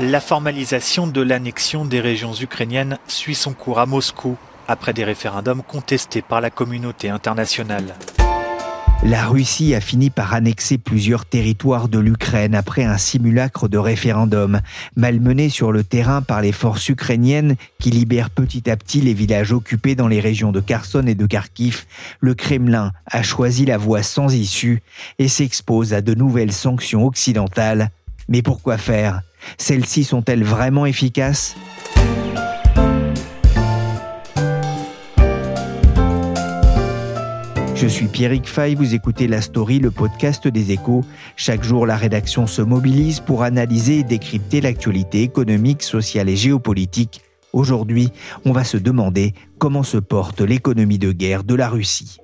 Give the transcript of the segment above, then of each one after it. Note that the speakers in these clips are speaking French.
La formalisation de l'annexion des régions ukrainiennes suit son cours à Moscou, après des référendums contestés par la communauté internationale. La Russie a fini par annexer plusieurs territoires de l'Ukraine après un simulacre de référendum. Malmené sur le terrain par les forces ukrainiennes qui libèrent petit à petit les villages occupés dans les régions de Kherson et de Kharkiv, le Kremlin a choisi la voie sans issue et s'expose à de nouvelles sanctions occidentales. Mais pourquoi faire? Celles-ci sont-elles vraiment efficaces? Je suis Pierrick Fay, vous écoutez La Story, le podcast des échos. Chaque jour, la rédaction se mobilise pour analyser et décrypter l'actualité économique, sociale et géopolitique. Aujourd'hui, on va se demander comment se porte l'économie de guerre de la Russie.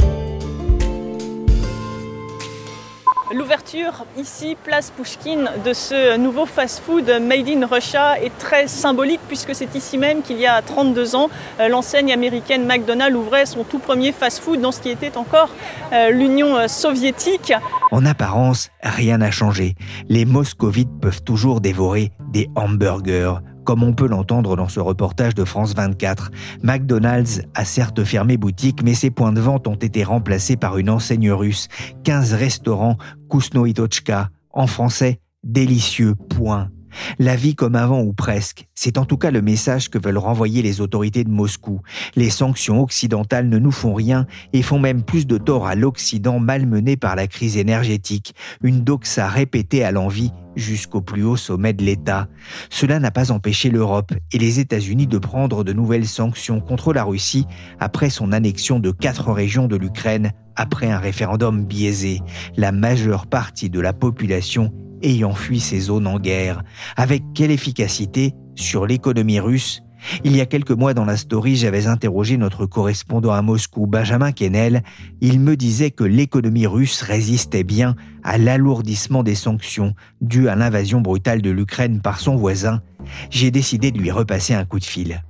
L'ouverture ici, place Pushkin, de ce nouveau fast-food Made in Russia est très symbolique puisque c'est ici même qu'il y a 32 ans, euh, l'enseigne américaine McDonald's ouvrait son tout premier fast-food dans ce qui était encore euh, l'Union euh, soviétique. En apparence, rien n'a changé. Les moscovites peuvent toujours dévorer des hamburgers comme on peut l'entendre dans ce reportage de France 24. McDonald's a certes fermé boutique, mais ses points de vente ont été remplacés par une enseigne russe. 15 restaurants Kusnoitochka, en français, délicieux, point. La vie comme avant ou presque, c'est en tout cas le message que veulent renvoyer les autorités de Moscou. Les sanctions occidentales ne nous font rien et font même plus de tort à l'Occident malmené par la crise énergétique, une doxa répétée à l'envi jusqu'au plus haut sommet de l'État. Cela n'a pas empêché l'Europe et les États-Unis de prendre de nouvelles sanctions contre la Russie après son annexion de quatre régions de l'Ukraine après un référendum biaisé. La majeure partie de la population ayant fui ces zones en guerre. Avec quelle efficacité sur l'économie russe? Il y a quelques mois dans la story, j'avais interrogé notre correspondant à Moscou, Benjamin Kennel. Il me disait que l'économie russe résistait bien à l'alourdissement des sanctions dues à l'invasion brutale de l'Ukraine par son voisin. J'ai décidé de lui repasser un coup de fil.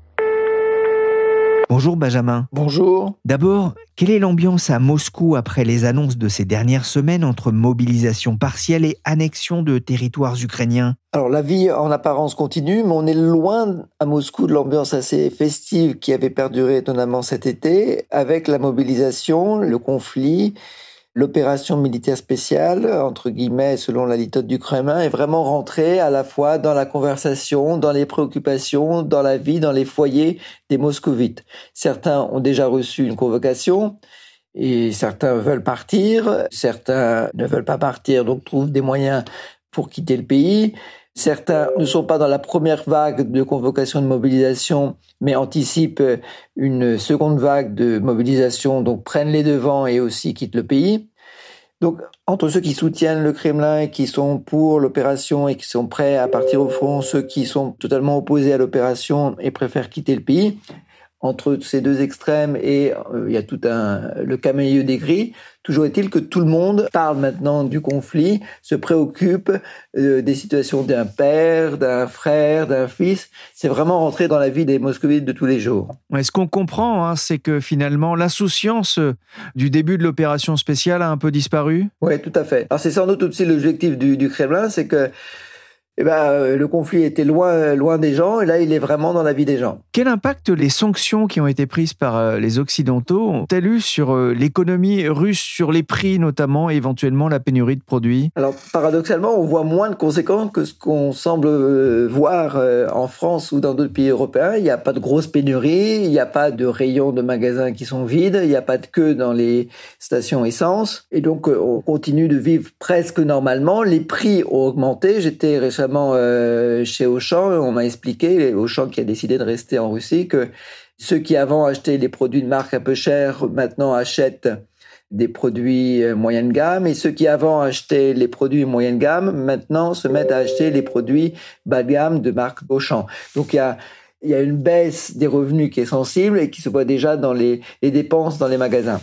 Bonjour Benjamin. Bonjour. D'abord, quelle est l'ambiance à Moscou après les annonces de ces dernières semaines entre mobilisation partielle et annexion de territoires ukrainiens? Alors la vie en apparence continue, mais on est loin à Moscou de l'ambiance assez festive qui avait perduré étonnamment cet été, avec la mobilisation, le conflit l'opération militaire spéciale, entre guillemets, selon la litote du Kremlin, est vraiment rentrée à la fois dans la conversation, dans les préoccupations, dans la vie, dans les foyers des moscovites. Certains ont déjà reçu une convocation et certains veulent partir, certains ne veulent pas partir, donc trouvent des moyens pour quitter le pays. Certains ne sont pas dans la première vague de convocation de mobilisation, mais anticipent une seconde vague de mobilisation, donc prennent les devants et aussi quittent le pays. Donc, entre ceux qui soutiennent le Kremlin et qui sont pour l'opération et qui sont prêts à partir au front, ceux qui sont totalement opposés à l'opération et préfèrent quitter le pays, entre ces deux extrêmes et euh, il y a tout un le camélieu des gris. Toujours est-il que tout le monde parle maintenant du conflit, se préoccupe euh, des situations d'un père, d'un frère, d'un fils. C'est vraiment rentré dans la vie des moscovites de tous les jours. Ce qu'on comprend, hein, c'est que finalement l'insouciance du début de l'opération spéciale a un peu disparu. Oui, tout à fait. Alors c'est sans doute aussi l'objectif du, du Kremlin, c'est que eh ben, euh, le conflit était loin, loin des gens, et là, il est vraiment dans la vie des gens. Quel impact les sanctions qui ont été prises par euh, les Occidentaux ont-elles eu sur euh, l'économie russe, sur les prix notamment, et éventuellement la pénurie de produits? Alors, paradoxalement, on voit moins de conséquences que ce qu'on semble voir en France ou dans d'autres pays européens. Il n'y a pas de grosse pénurie, il n'y a pas de rayons de magasins qui sont vides, il n'y a pas de queue dans les stations essence, et donc on continue de vivre presque normalement. Les prix ont augmenté. J'étais récemment euh, chez Auchan, on m'a expliqué, Auchan qui a décidé de rester en Russie, que ceux qui avant achetaient les produits de marque un peu chers, maintenant achètent des produits euh, moyenne gamme et ceux qui avant achetaient les produits moyenne gamme maintenant se mettent à acheter les produits bas de gamme de marque Auchan. Donc il y a une baisse des revenus qui est sensible et qui se voit déjà dans les dépenses dans les magasins.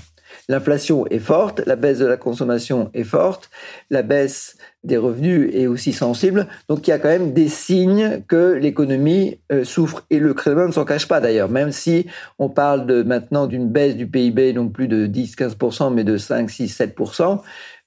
L'inflation est forte, la baisse de la consommation est forte, la baisse des revenus est aussi sensible. Donc il y a quand même des signes que l'économie euh, souffre. Et le Kremlin ne s'en cache pas d'ailleurs, même si on parle maintenant d'une baisse du PIB, non plus de 10-15%, mais de 5, 6, 7%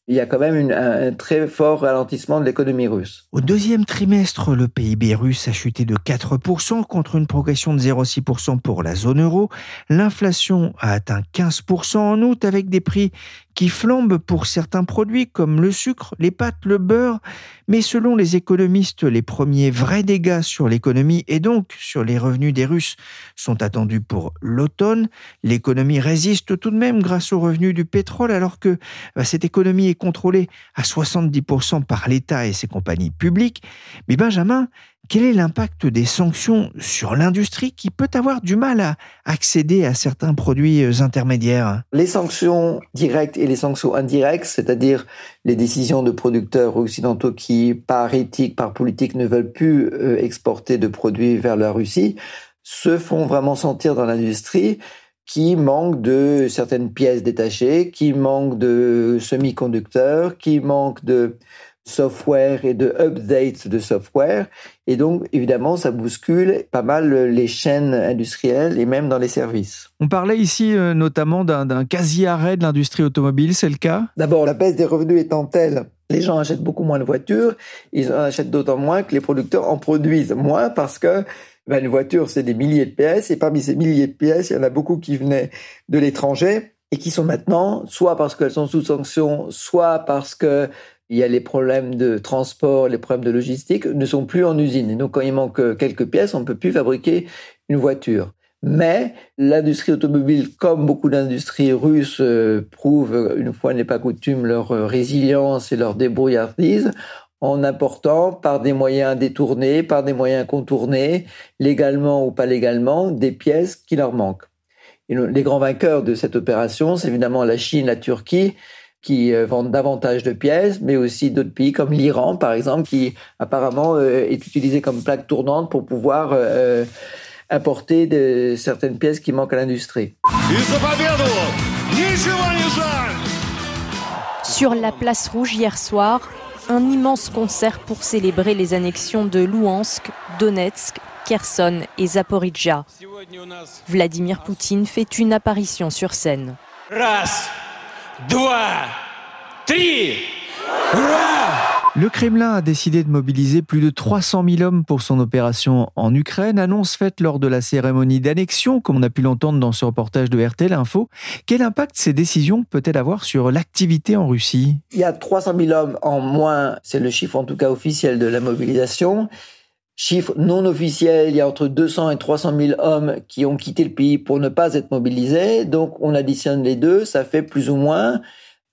il y a quand même un, très fort ralentissement de l'économie russe. Au deuxième trimestre, le PIB russe a chuté de 4% contre une progression de 0,6% pour la zone euro. L'inflation a atteint 15% en août avec des prix qui flambent pour certains produits comme le sucre, les pâtes, le beurre. Mais selon les économistes, les premiers vrais dégâts sur l'économie et donc sur les revenus des Russes sont attendus pour l'automne. L'économie résiste tout de même grâce aux revenus du pétrole alors que bah, cette économie est contrôlée à 70% par l'État et ses compagnies publiques. Mais Benjamin, quel est l'impact des sanctions sur l'industrie qui peut avoir du mal à accéder à certains produits euh, intermédiaires? Les sanctions directes et les sanctions indirectes, c'est-à-dire les décisions de producteurs occidentaux qui, par éthique, par politique, ne veulent plus euh, exporter de produits vers la Russie, se font vraiment sentir dans l'industrie qui manque de certaines pièces détachées, qui manque de semi-conducteurs, qui manque de software et de updates de software. Et donc, évidemment, ça bouscule pas mal les chaînes industrielles et même dans les services. On parlait ici euh, notamment d'un quasi-arrêt de l'industrie automobile, c'est le cas? D'abord, la baisse des revenus étant telle, les gens achètent beaucoup moins de voitures, ils en achètent d'autant moins que les producteurs en produisent moins parce que ben, une voiture, c'est des milliers de pièces, et parmi ces milliers de pièces, il y en a beaucoup qui venaient de l'étranger et qui sont maintenant, soit parce qu'elles sont sous sanction, soit parce que il y a les problèmes de transport, les problèmes de logistique, ne sont plus en usine. Et donc, quand il manque quelques pièces, on ne peut plus fabriquer une voiture. Mais l'industrie automobile, comme beaucoup d'industries russes, euh, prouve, une fois n'est pas coutume, leur euh, résilience et leur débrouillardise en apportant par des moyens détournés, par des moyens contournés, légalement ou pas légalement, des pièces qui leur manquent. Les grands vainqueurs de cette opération, c'est évidemment la Chine, la Turquie, qui euh, vendent davantage de pièces, mais aussi d'autres pays comme l'Iran, par exemple, qui apparemment euh, est utilisé comme plaque tournante pour pouvoir euh, importer de, certaines pièces qui manquent à l'industrie. Sur la place rouge hier soir, un immense concert pour célébrer les annexions de Louhansk, Donetsk, Kherson et Zaporizhia. Vladimir Poutine fait une apparition sur scène. Le Kremlin a décidé de mobiliser plus de 300 000 hommes pour son opération en Ukraine, annonce faite lors de la cérémonie d'annexion, comme on a pu l'entendre dans ce reportage de RTL Info. Quel impact ces décisions peut-elles avoir sur l'activité en Russie? Il y a 300 000 hommes en moins, c'est le chiffre en tout cas officiel de la mobilisation. Chiffre non officiel, il y a entre 200 et 300 000 hommes qui ont quitté le pays pour ne pas être mobilisés. Donc on additionne les deux, ça fait plus ou moins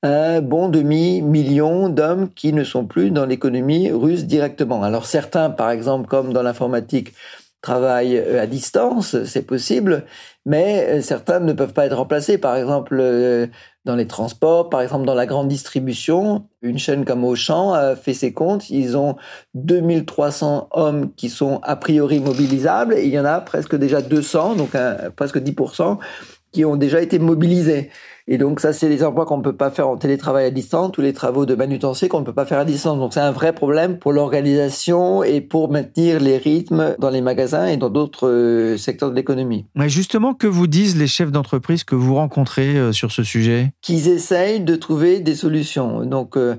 un bon demi-million d'hommes qui ne sont plus dans l'économie russe directement. Alors certains, par exemple, comme dans l'informatique, travaillent euh, à distance, c'est possible, mais euh, certains ne peuvent pas être remplacés. Par exemple, euh, dans les transports, par exemple dans la grande distribution, une chaîne comme Auchan a fait ses comptes, ils ont 2300 hommes qui sont a priori mobilisables et il y en a presque déjà 200, donc presque 10% qui ont déjà été mobilisés. Et donc ça, c'est les emplois qu'on ne peut pas faire en télétravail à distance, tous les travaux de manutention qu'on ne peut pas faire à distance. Donc c'est un vrai problème pour l'organisation et pour maintenir les rythmes dans les magasins et dans d'autres euh, secteurs de l'économie. Mais justement, que vous disent les chefs d'entreprise que vous rencontrez euh, sur ce sujet? Qu'ils essayent de trouver des solutions. Donc euh,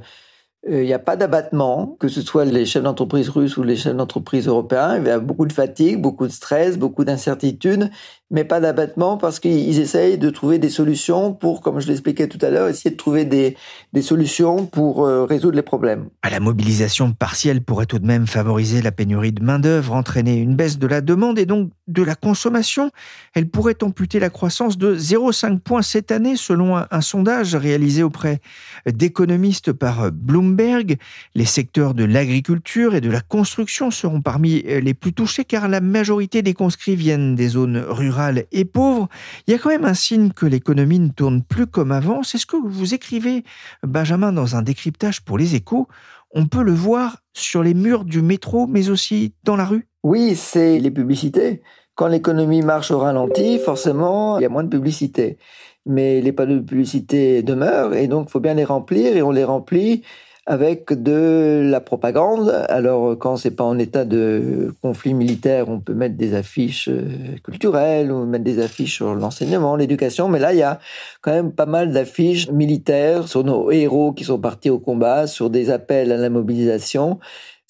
il n'y a pas d'abattement, que ce soit les chefs d'entreprise russes ou les chefs d'entreprise européens. Il y a beaucoup de fatigue, beaucoup de stress, beaucoup d'incertitude, mais pas d'abattement parce qu'ils essayent de trouver des solutions pour, comme je l'expliquais tout à l'heure, essayer de trouver des, solutions pour euh, résoudre les problèmes. La mobilisation partielle pourrait tout de même favoriser la pénurie de main-d'œuvre, entraîner une baisse de la demande et donc de la consommation. Elle pourrait amputer la croissance de 0,5 points cette année, selon un sondage réalisé auprès d'économistes par Bloomberg les secteurs de l'agriculture et de la construction seront parmi les plus touchés car la majorité des conscrits viennent des zones rurales et pauvres. Il y a quand même un signe que l'économie ne tourne plus comme avant. C'est ce que vous écrivez, Benjamin, dans un décryptage pour les échos. On peut le voir sur les murs du métro, mais aussi dans la rue. Oui, c'est les publicités. Quand l'économie marche au ralenti, forcément, il y a moins de publicité. Mais les panneaux de publicité demeurent et donc il faut bien les remplir et on les remplit avec de la propagande. Alors quand c'est pas en état de conflit militaire, on peut mettre des affiches euh, culturelles ou mettre des affiches sur l'enseignement, l'éducation, mais là il y a quand même pas mal d'affiches militaires sur nos héros qui sont partis au combat, sur des appels à la mobilisation.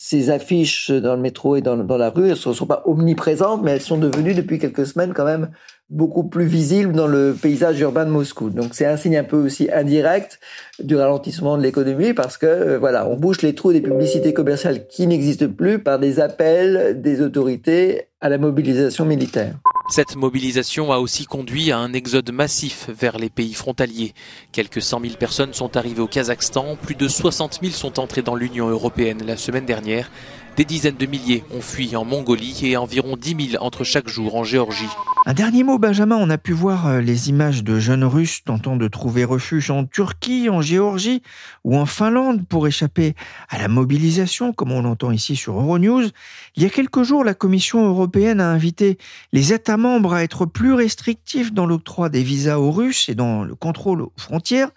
Ces affiches dans le métro et dans, la rue, elles ne sont pas omniprésentes, mais elles sont devenues depuis quelques semaines quand même beaucoup plus visible dans le paysage urbain de Moscou. Donc c'est un signe un peu aussi indirect du ralentissement de l'économie parce que euh, voilà, on bouche les trous des publicités commerciales qui n'existent plus par des appels des autorités à la mobilisation militaire. Cette mobilisation a aussi conduit à un exode massif vers les pays frontaliers. Quelques 100 000 personnes sont arrivées au Kazakhstan, plus de 60 000 sont entrées dans l'Union européenne la semaine dernière. Des dizaines de milliers ont fui en Mongolie et environ 10 000 entrent chaque jour en Géorgie. Un dernier mot, Benjamin. On a pu voir euh, les images de jeunes Russes tentant de trouver refuge en Turquie, en Géorgie ou en Finlande pour échapper à la mobilisation, comme on l'entend ici sur Euronews. Il y a quelques jours, la Commission européenne a invité les États membres à être plus restrictifs dans l'octroi des visas aux Russes et dans le contrôle aux frontières.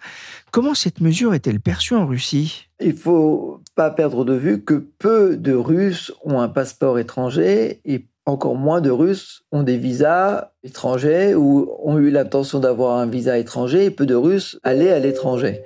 Comment cette mesure est-elle perçue en Russie? Il faut pas perdre de vue que peu de Russes ont un passeport étranger et encore moins de Russes ont des visas étrangers ou ont eu l'intention d'avoir un visa étranger et peu de Russes allaient à l'étranger.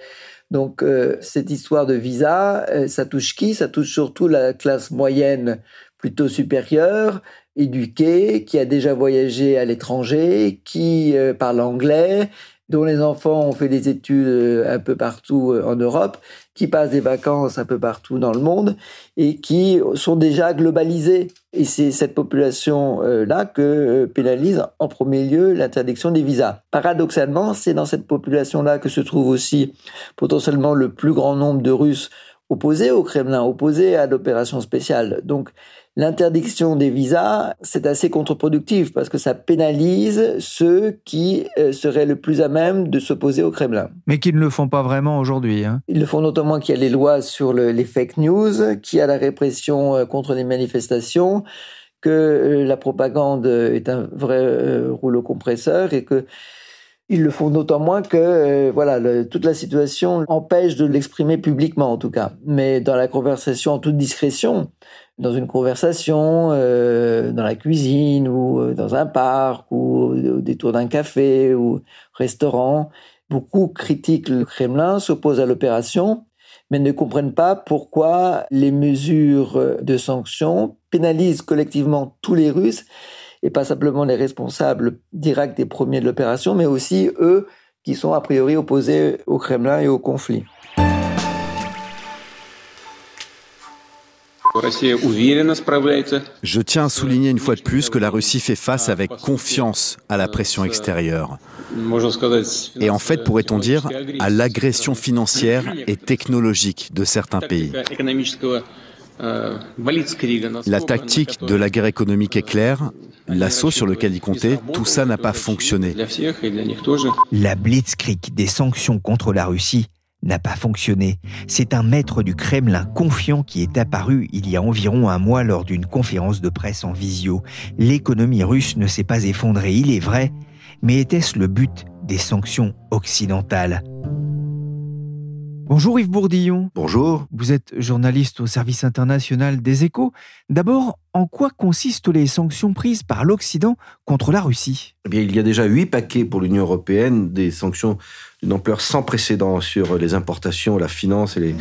Donc euh, cette histoire de visa, euh, ça touche qui? Ça touche surtout la classe moyenne plutôt supérieure, éduquée, qui a déjà voyagé à l'étranger, qui euh, parle anglais dont les enfants ont fait des études euh, un peu partout euh, en Europe, qui passent des vacances un peu partout dans le monde et qui sont déjà globalisés. Et c'est cette population-là que pénalise en premier lieu l'interdiction des visas. Paradoxalement, c'est dans cette population-là que se trouve aussi potentiellement le plus grand nombre de Russes opposés au Kremlin, opposés à l'opération spéciale. Donc l'interdiction des visas, c'est assez contre-productif parce que ça pénalise ceux qui euh, seraient le plus à même de s'opposer au Kremlin. Mais qui ne le font pas vraiment aujourd'hui. Hein. Ils le font notamment qu'il y a les lois sur les fake news, qu'il y a la répression euh, contre les manifestations, que euh, la propagande est un vrai rouleau compresseur et que ils le font d'autant moins que voilà toute la situation empêche de l'exprimer publiquement en tout cas. Mais dans la conversation en toute discrétion, dans une conversation, euh, dans la cuisine ou euh, dans un parc ou au détour d'un café ou restaurant. Beaucoup critiquent le Kremlin, s'opposent à l'opération, mais ne comprennent pas pourquoi les mesures de sanctions pénalisent collectivement tous les Russes et pas simplement les responsables directs des premiers de l'opération, mais aussi eux qui sont a priori opposés au Kremlin et au conflit. Je tiens à souligner une fois de plus que la Russie fait face avec confiance à la pression extérieure. Et en fait, pourrait-on dire, à l'agression financière et technologique de certains pays. La tactique de la guerre économique est claire. L'assaut sur lequel il comptait, tout ça n'a pas fonctionné. La blitzkrieg des sanctions contre la Russie n'a pas fonctionné. C'est un maître du Kremlin confiant qui est apparu il y a environ un mois lors d'une conférence de presse en visio. L'économie russe ne s'est pas effondrée, il est vrai, mais était-ce le but des sanctions occidentales? Bonjour Yves Bourdillon. Bonjour. Vous êtes journaliste au service international des échos. D'abord, en quoi consistent les sanctions prises par l'Occident contre la Russie? Eh bien, il y a déjà huit paquets pour l'Union européenne, des sanctions d'une ampleur sans précédent sur les importations, la finance et les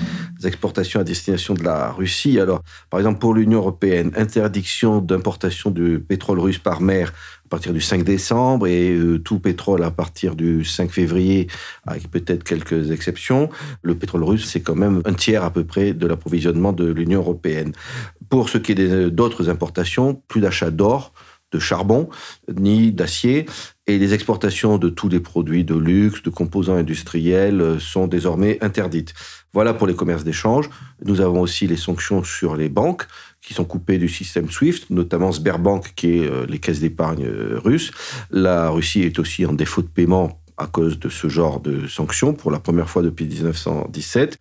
exportations à destination de la Russie. Alors, par exemple, pour l'Union européenne, interdiction d'importation de pétrole russe par mer à partir du 5 décembre et euh, tout pétrole à partir du 5 février, avec peut-être quelques exceptions. Le pétrole russe, c'est quand même un tiers à peu près de l'approvisionnement de l'Union européenne. Pour ce qui est d'autres importations, plus d'achat d'or, de charbon, ni d'acier, et les exportations de tous les produits de luxe, de composants industriels euh, sont désormais interdites. Voilà pour les commerces d'échange. Nous avons aussi les sanctions sur les banques qui sont coupées du système SWIFT, notamment Sberbank, qui est euh, les caisses d'épargne euh, russes. La Russie est aussi en défaut de paiement à cause de ce genre de sanctions pour la première fois depuis 1917.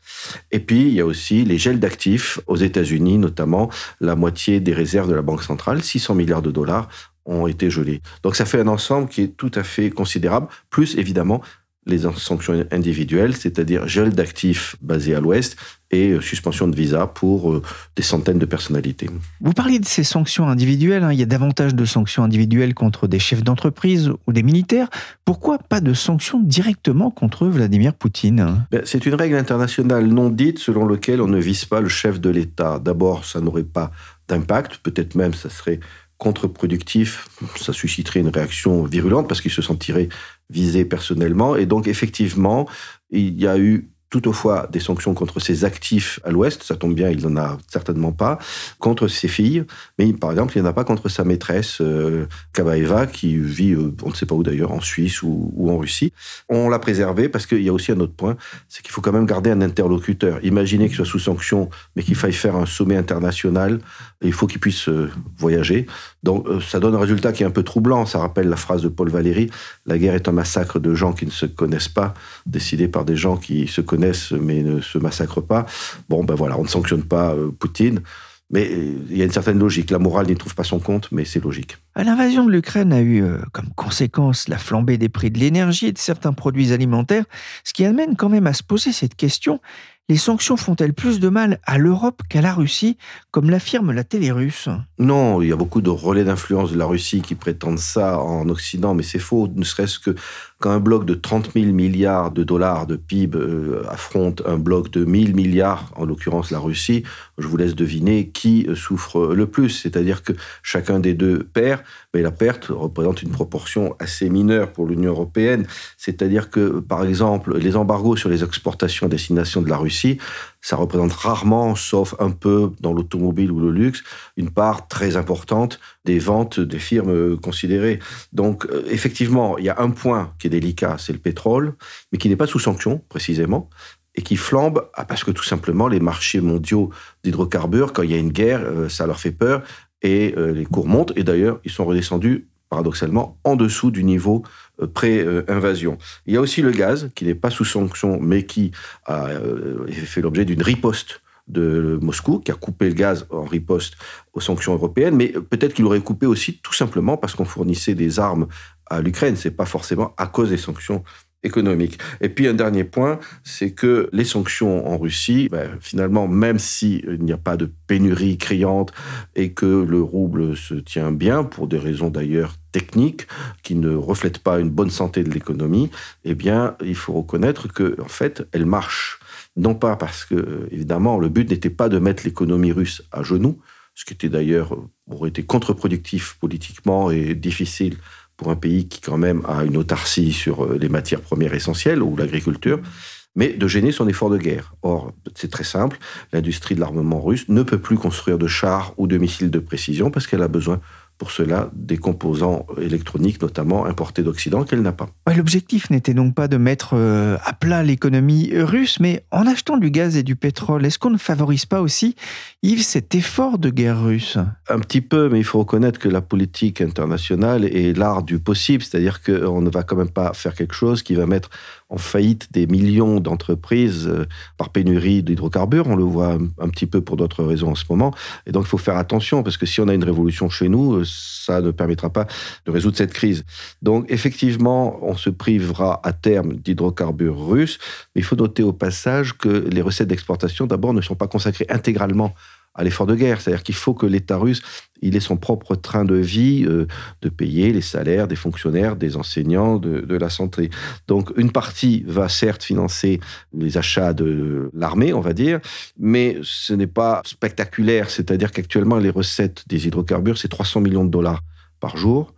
Et puis, il y a aussi les gels d'actifs aux États-Unis, notamment la moitié des réserves de la Banque centrale, 600 milliards de dollars, ont été gelés. Donc ça fait un ensemble qui est tout à fait considérable, plus évidemment les sanctions individuelles, c'est-à-dire gel d'actifs basés à l'Ouest et euh, suspension de visa pour euh, des centaines de personnalités. Vous parliez de ces sanctions individuelles, hein. il y a davantage de sanctions individuelles contre des chefs d'entreprise ou des militaires. Pourquoi pas de sanctions directement contre Vladimir Poutine ben, C'est une règle internationale non dite selon laquelle on ne vise pas le chef de l'État. D'abord, ça n'aurait pas d'impact, peut-être même ça serait contre-productif, ça susciterait une réaction virulente parce qu'il se sentirait visé personnellement. Et donc, effectivement, il y a eu toutefois des sanctions contre ses actifs à l'Ouest, ça tombe bien, il n'en a certainement pas, contre ses filles, mais par exemple, il n'y en a pas contre sa maîtresse, euh, Kabaeva, qui vit, euh, on ne sait pas où d'ailleurs, en Suisse ou, en Russie. On l'a préservé parce qu'il y a aussi un autre point, c'est qu'il faut quand même garder un interlocuteur. Imaginez qu'il soit sous sanction, mais qu'il faille faire un sommet international, il faut qu'il puisse euh, voyager. Donc ça donne un résultat qui est un peu troublant, ça rappelle la phrase de Paul Valéry, la guerre est un massacre de gens qui ne se connaissent pas, décidé par des gens qui se connaissent mais ne se massacrent pas. Bon, ben voilà, on ne sanctionne pas euh, Poutine. Mais euh, il y a une certaine logique. La morale n'y trouve pas son compte, mais c'est logique. L'invasion de l'Ukraine a eu euh, comme conséquence la flambée des prix de l'énergie et de certains produits alimentaires, ce qui amène quand même à se poser cette question les sanctions font-elles plus de mal à l'Europe qu'à la Russie, comme l'affirme la télé russe? Non, il y a beaucoup de relais d'influence de la Russie qui prétendent ça en Occident, mais c'est faux, ne serait-ce que quand un bloc de 30 000 milliards de dollars de PIB euh, affronte un bloc de 1000 milliards, en l'occurrence la Russie, je vous laisse deviner qui euh, souffre le plus. C'est-à-dire que chacun des deux perd, mais la perte représente une proportion assez mineure pour l'Union européenne. C'est-à-dire que, par exemple, les embargos sur les exportations à destination de la Russie ça représente rarement, sauf un peu dans l'automobile ou le luxe, une part très importante des ventes des firmes considérées. Donc, euh, effectivement, il y a un point qui est délicat, c'est le pétrole, mais qui n'est pas sous sanction, précisément, et qui flambe ah, parce que tout simplement, les marchés mondiaux d'hydrocarbures, quand il y a une guerre, euh, ça leur fait peur, et euh, les cours montent, et d'ailleurs, ils sont redescendus paradoxalement, en dessous du niveau euh, pré-invasion. Il y a aussi le gaz, qui n'est pas sous sanction, mais qui a euh, fait l'objet d'une riposte de Moscou, qui a coupé le gaz en riposte aux sanctions européennes, mais peut-être qu'il aurait coupé aussi tout simplement parce qu'on fournissait des armes à l'Ukraine. C'est pas forcément à cause des sanctions économique. Et puis un dernier point, c'est que les sanctions en Russie, ben, finalement, même s'il n'y a pas de pénurie criante et que le rouble se tient bien, pour des raisons d'ailleurs techniques, qui ne reflètent pas une bonne santé de l'économie, eh bien, il faut reconnaître que, en fait, elles marchent. Non pas parce que, évidemment, le but n'était pas de mettre l'économie russe à genoux, ce qui était d'ailleurs aurait été contre-productif politiquement et difficile pour un pays qui quand même a une autarcie sur euh, les matières premières essentielles ou l'agriculture, mais de gêner son effort de guerre. Or, c'est très simple, l'industrie de l'armement russe ne peut plus construire de chars ou de missiles de précision parce qu'elle a besoin pour cela des composants électroniques, notamment importés d'Occident, qu'elle n'a pas. L'objectif n'était donc pas de mettre euh, à plat l'économie russe, mais en achetant du gaz et du pétrole, est-ce qu'on ne favorise pas aussi, Yves, cet effort de guerre russe? Un petit peu, mais il faut reconnaître que la politique internationale est l'art du possible, c'est-à-dire qu'on ne va quand même pas faire quelque chose qui va mettre en faillite des millions d'entreprises euh, par pénurie d'hydrocarbures. On le voit un, petit peu pour d'autres raisons en ce moment. Et donc, il faut faire attention parce que si on a une révolution chez nous, euh, ça ne permettra pas de résoudre cette crise. Donc, effectivement, on se privera à terme d'hydrocarbures russes. Mais il faut noter au passage que les recettes d'exportation, d'abord, ne sont pas consacrées intégralement à l'effort de guerre. C'est-à-dire qu'il faut que l'État russe il ait son propre train de vie, euh, de payer les salaires des fonctionnaires, des enseignants, de, de, la santé. Donc une partie va certes financer les achats de l'armée, on va dire, mais ce n'est pas spectaculaire. C'est-à-dire qu'actuellement, les recettes des hydrocarbures, c'est 300 millions de dollars par jour.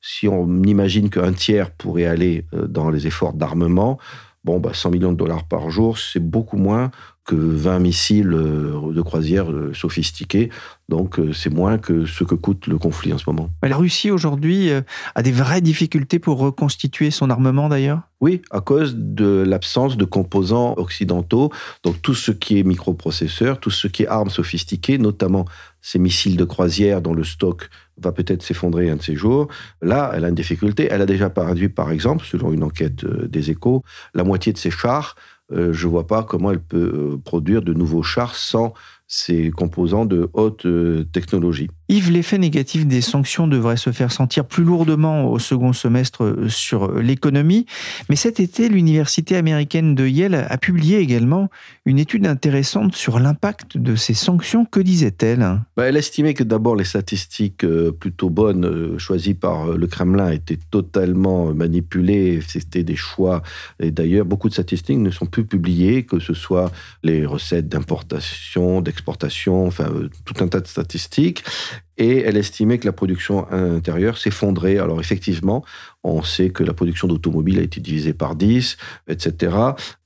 Si on imagine qu'un tiers pourrait aller euh, dans les efforts d'armement, bon, bah 100 millions de dollars par jour, c'est beaucoup moins que 20 missiles euh, de croisière euh, sophistiqués. Donc c'est moins que ce que coûte le conflit en ce moment. La Russie aujourd'hui a des vraies difficultés pour reconstituer son armement d'ailleurs? Oui, à cause de l'absence de composants occidentaux. Donc tout ce qui est microprocesseurs, tout ce qui est armes sophistiquées, notamment ces missiles de croisière dont le stock va peut-être s'effondrer un de ces jours. Là, elle a une difficulté. Elle a déjà perdu, par exemple, selon une enquête euh, des échos, la moitié de ses chars. Euh, je ne vois pas comment elle peut euh, produire de nouveaux chars sans ces composants de haute technologie. Yves, l'effet négatif des sanctions devrait se faire sentir plus lourdement au second semestre euh, sur l'économie. Mais cet été, l'université américaine de Yale a publié également une étude intéressante sur l'impact de ces sanctions. Que disait-elle? Bah, Elle estimait que d'abord les statistiques euh, plutôt bonnes euh, choisies par le Kremlin étaient totalement manipulées. C'était des choix. Et d'ailleurs, beaucoup de statistiques ne sont plus publiées, que ce soit les recettes d'importation, d'exportation, enfin tout un tas de statistiques et elle estimait que la production intérieure s'effondrait. Alors effectivement, on sait que la production d'automobiles a été divisée par 10, etc.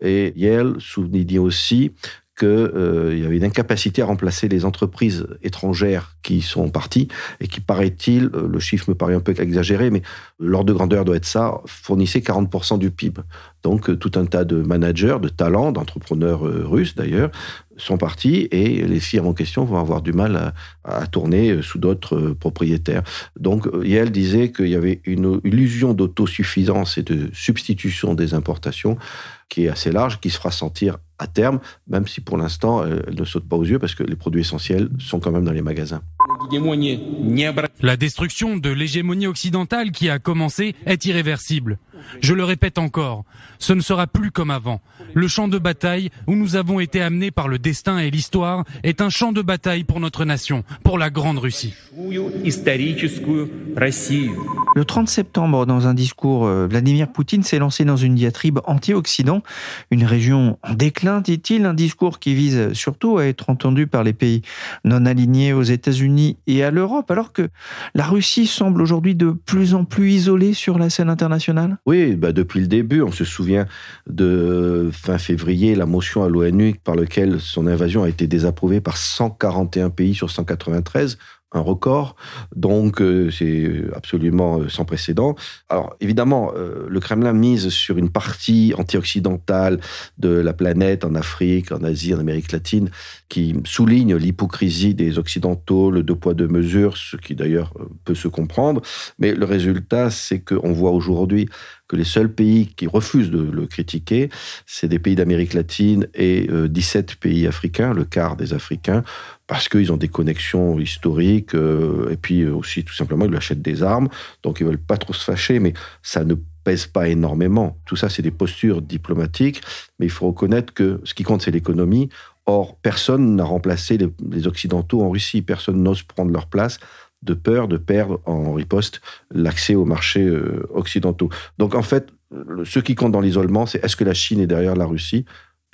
Et Yale soulignait aussi qu'il euh, y avait une incapacité à remplacer les entreprises étrangères qui sont parties et qui, paraît-il, euh, le chiffre me paraît un peu exagéré, mais l'ordre de grandeur doit être ça, fournissaient 40% du PIB. Donc euh, tout un tas de managers, de talents, d'entrepreneurs russes d'ailleurs, sont partis et les firmes en question vont avoir du mal à, tourner sous d'autres propriétaires. Donc Yale disait qu'il y avait une illusion d'autosuffisance et de substitution des importations qui est assez large, qui se fera sentir à terme, même si pour l'instant, elle ne saute pas aux yeux parce que les produits essentiels sont quand même dans les magasins. La destruction de l'hégémonie occidentale qui a commencé est irréversible. Je le répète encore, ce ne sera plus comme avant. Le champ de bataille où nous avons été amenés par le destin et l'histoire est un champ de bataille pour notre nation, pour la Grande Russie. Le 30 septembre, dans un discours, euh, Vladimir Poutine s'est lancé dans une diatribe anti-Occident, une région en déclin, dit-il, un discours qui vise surtout à être entendu par les pays non alignés aux États-Unis et à l'Europe, alors que la Russie semble aujourd'hui de plus en plus isolée sur la scène internationale? Oui, bah depuis le début, on se souvient de fin février, la motion à l'ONU par laquelle son invasion a été désapprouvée par 141 pays sur 193 un record. Donc, euh, c'est absolument euh, sans précédent. Alors, évidemment, euh, le Kremlin mise sur une partie anti-occidentale de la planète, en Afrique, en Asie, en Amérique latine, qui souligne l'hypocrisie des Occidentaux, le deux poids, deux mesures, ce qui d'ailleurs peut se comprendre. Mais le résultat, c'est qu'on voit aujourd'hui que les seuls pays qui refusent de le critiquer, c'est des pays d'Amérique latine et 17 pays africains, le quart des Africains, parce qu'ils ont des connexions historiques, euh, et puis aussi tout simplement ils achètent des armes, donc ils veulent pas trop se fâcher, mais ça ne pèse pas énormément. Tout ça, c'est des postures diplomatiques, mais il faut reconnaître que ce qui compte, c'est l'économie. Or, personne n'a remplacé les, Occidentaux en Russie, personne n'ose prendre leur place de peur de perdre en riposte l'accès aux marchés euh, occidentaux. Donc en fait, ce qui compte dans l'isolement, c'est est-ce que la Chine est derrière la Russie?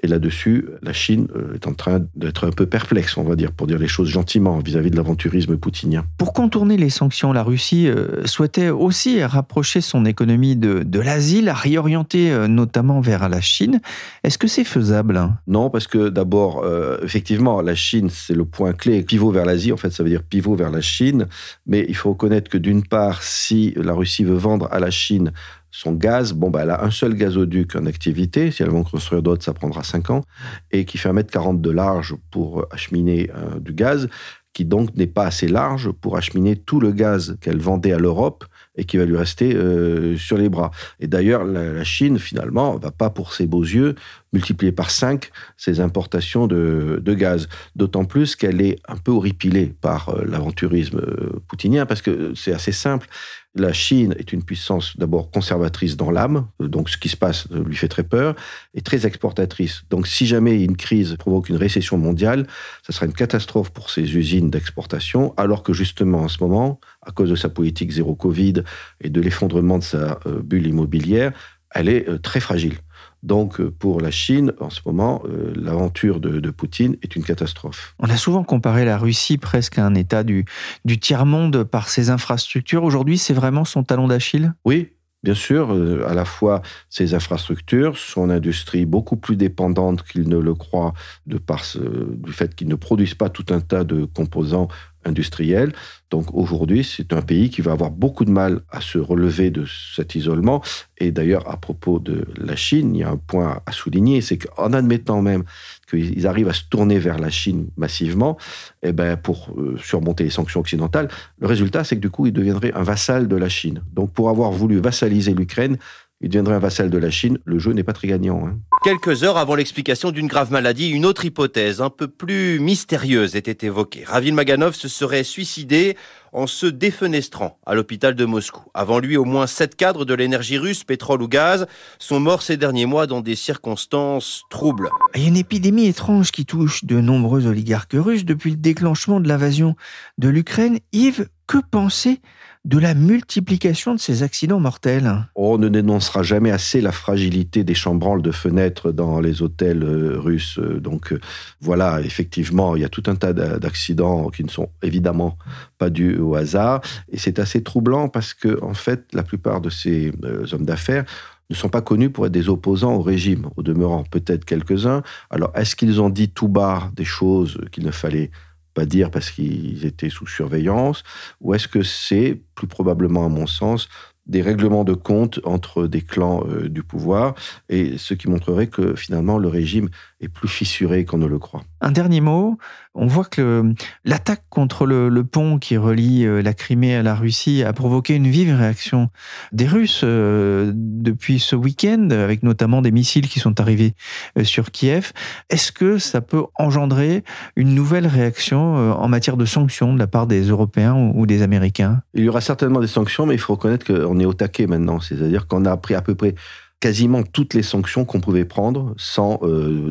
Et là-dessus, la Chine euh, est en train d'être un peu perplexe, on va dire, pour dire les choses gentiment, vis-à-vis de l'aventurisme poutinien. Pour contourner les sanctions, la Russie euh, souhaitait aussi rapprocher son économie de, de l'Asie, la réorienter euh, notamment vers la Chine. Est-ce que c'est faisable Non, parce que d'abord, effectivement, la Chine, c'est le point clé. Pivot vers l'Asie, en fait, ça veut dire pivot vers la Chine. Mais il faut reconnaître que d'une part, si la Russie veut vendre à la Chine son gaz, bon, bah, elle a un seul gazoduc en activité. Si elle veut en construire d'autres, ça prendra 5 ans. Et qui fait 1m40 de large pour acheminer euh, du gaz, qui donc n'est pas assez large pour acheminer tout le gaz qu'elle vendait à l'Europe et qui va lui rester euh, sur les bras. Et d'ailleurs, la, Chine, finalement, va pas pour ses beaux yeux multiplier par 5 ses importations de, de gaz. D'autant plus qu'elle est un peu horripilée par euh, l'aventurisme euh, poutinien, parce que c'est assez simple. La Chine est une puissance d'abord conservatrice dans l'âme, donc ce qui se passe lui fait très peur, et très exportatrice. Donc si jamais une crise provoque une récession mondiale, ça sera une catastrophe pour ses usines d'exportation, alors que justement en ce moment, à cause de sa politique zéro Covid et de l'effondrement de sa euh, bulle immobilière, elle est euh, très fragile. Donc, euh, pour la Chine, en ce moment, l'aventure de, Poutine est une catastrophe. On a souvent comparé la Russie presque à un État du, du tiers-monde par ses infrastructures. Aujourd'hui, c'est vraiment son talon d'Achille? Oui, Bien sûr, à la fois ses infrastructures, son industrie beaucoup plus dépendante qu'il ne le croit de par du fait qu'il ne produisent pas tout un tas de composants industrielle. Donc aujourd'hui, c'est un pays qui va avoir beaucoup de mal à se relever de cet isolement. Et d'ailleurs, à propos de la Chine, il y a un point à souligner, c'est qu'en admettant même qu'ils arrivent à se tourner vers la Chine massivement, eh ben, pour euh, surmonter les sanctions occidentales, le résultat, c'est que du coup, ils deviendraient un vassal de la Chine. Donc pour avoir voulu vassaliser l'Ukraine, il deviendrait un vassal de la Chine. Le jeu n'est pas très gagnant. Hein. Quelques heures avant l'explication d'une grave maladie, une autre hypothèse un peu plus mystérieuse était évoquée. Ravil Maganov se serait suicidé en se défenestrant à l'hôpital de Moscou. Avant lui, au moins sept cadres de l'énergie russe, pétrole ou gaz, sont morts ces derniers mois dans des circonstances troubles. Il y a une épidémie étrange qui touche de nombreux oligarques russes depuis le déclenchement de l'invasion de l'Ukraine. Yves, que penser de la multiplication de ces accidents mortels On ne dénoncera jamais assez la fragilité des chambranles de fenêtres dans les hôtels euh, russes. Donc euh, voilà, effectivement, il y a tout un tas d'accidents qui ne sont évidemment pas dus au hasard. Et c'est assez troublant parce que, en fait, la plupart de ces euh, hommes d'affaires ne sont pas connus pour être des opposants au régime, au demeurant peut-être quelques-uns. Alors, est-ce qu'ils ont dit tout bas des choses qu'il ne fallait pas dire parce qu'ils étaient sous surveillance, ou est-ce que c'est, plus probablement à mon sens, des règlements de compte entre des clans euh, du pouvoir, et ce qui montrerait que finalement le régime est plus fissuré qu'on ne le croit. Un dernier mot, on voit que l'attaque contre le, pont qui relie euh, la Crimée à la Russie a provoqué une vive réaction des Russes euh, depuis ce week-end, avec notamment des missiles qui sont arrivés euh, sur Kiev. Est-ce que ça peut engendrer une nouvelle réaction en matière de sanctions de la part des Européens ou des Américains? Il y aura certainement des sanctions, mais il faut reconnaître qu'on est au taquet maintenant. C'est-à-dire qu'on a pris à peu près quasiment toutes les sanctions qu'on pouvait prendre sans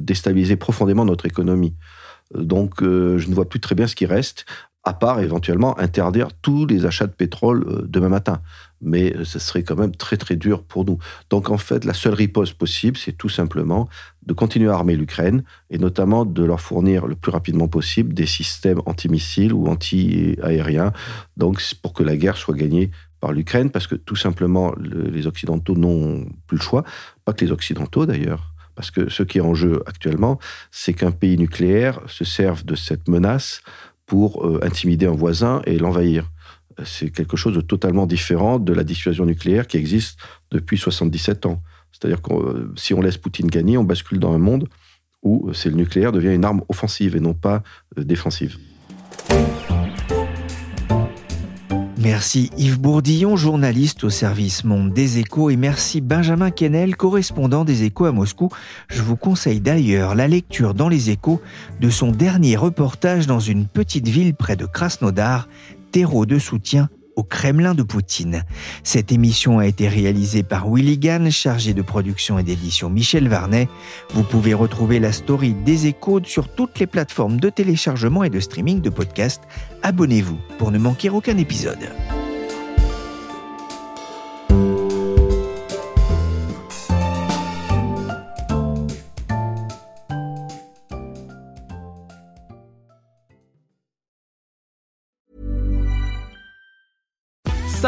déstabiliser profondément notre économie. Donc, euh, je ne vois plus très bien ce qui reste, à part éventuellement interdire tous les achats de pétrole euh, demain matin. Mais euh, ce serait quand même très très dur pour nous. Donc, en fait, la seule riposte possible, c'est tout simplement de continuer à armer l'Ukraine et notamment de leur fournir le plus rapidement possible des systèmes antimissiles ou anti-aériens, donc pour que la guerre soit gagnée par l'Ukraine, parce que tout simplement, les Occidentaux n'ont plus le choix, pas que les Occidentaux d'ailleurs, parce que ce qui est en jeu actuellement, c'est qu'un pays nucléaire se serve de cette menace pour euh, intimider un voisin et l'envahir. C'est quelque chose de totalement différent de la dissuasion nucléaire qui existe depuis 77 ans. C'est-à-dire que euh, si on laisse Poutine gagner, on bascule dans un monde où euh, c'est le nucléaire devient une arme offensive et non pas défensive. Merci Yves Bourdillon, journaliste au service Monde des Échos, et merci Benjamin Kennel, correspondant des Échos à Moscou. Je vous conseille d'ailleurs la lecture dans les Échos de son dernier reportage dans une petite ville près de Krasnodar, terreau de soutien Kremlin de Poutine. Cette émission a été réalisée par Willy chargé de production et d'édition Michel Varnet. Vous pouvez retrouver la story des échos sur toutes les plateformes de téléchargement et de streaming de podcasts. Abonnez-vous pour ne manquer aucun épisode.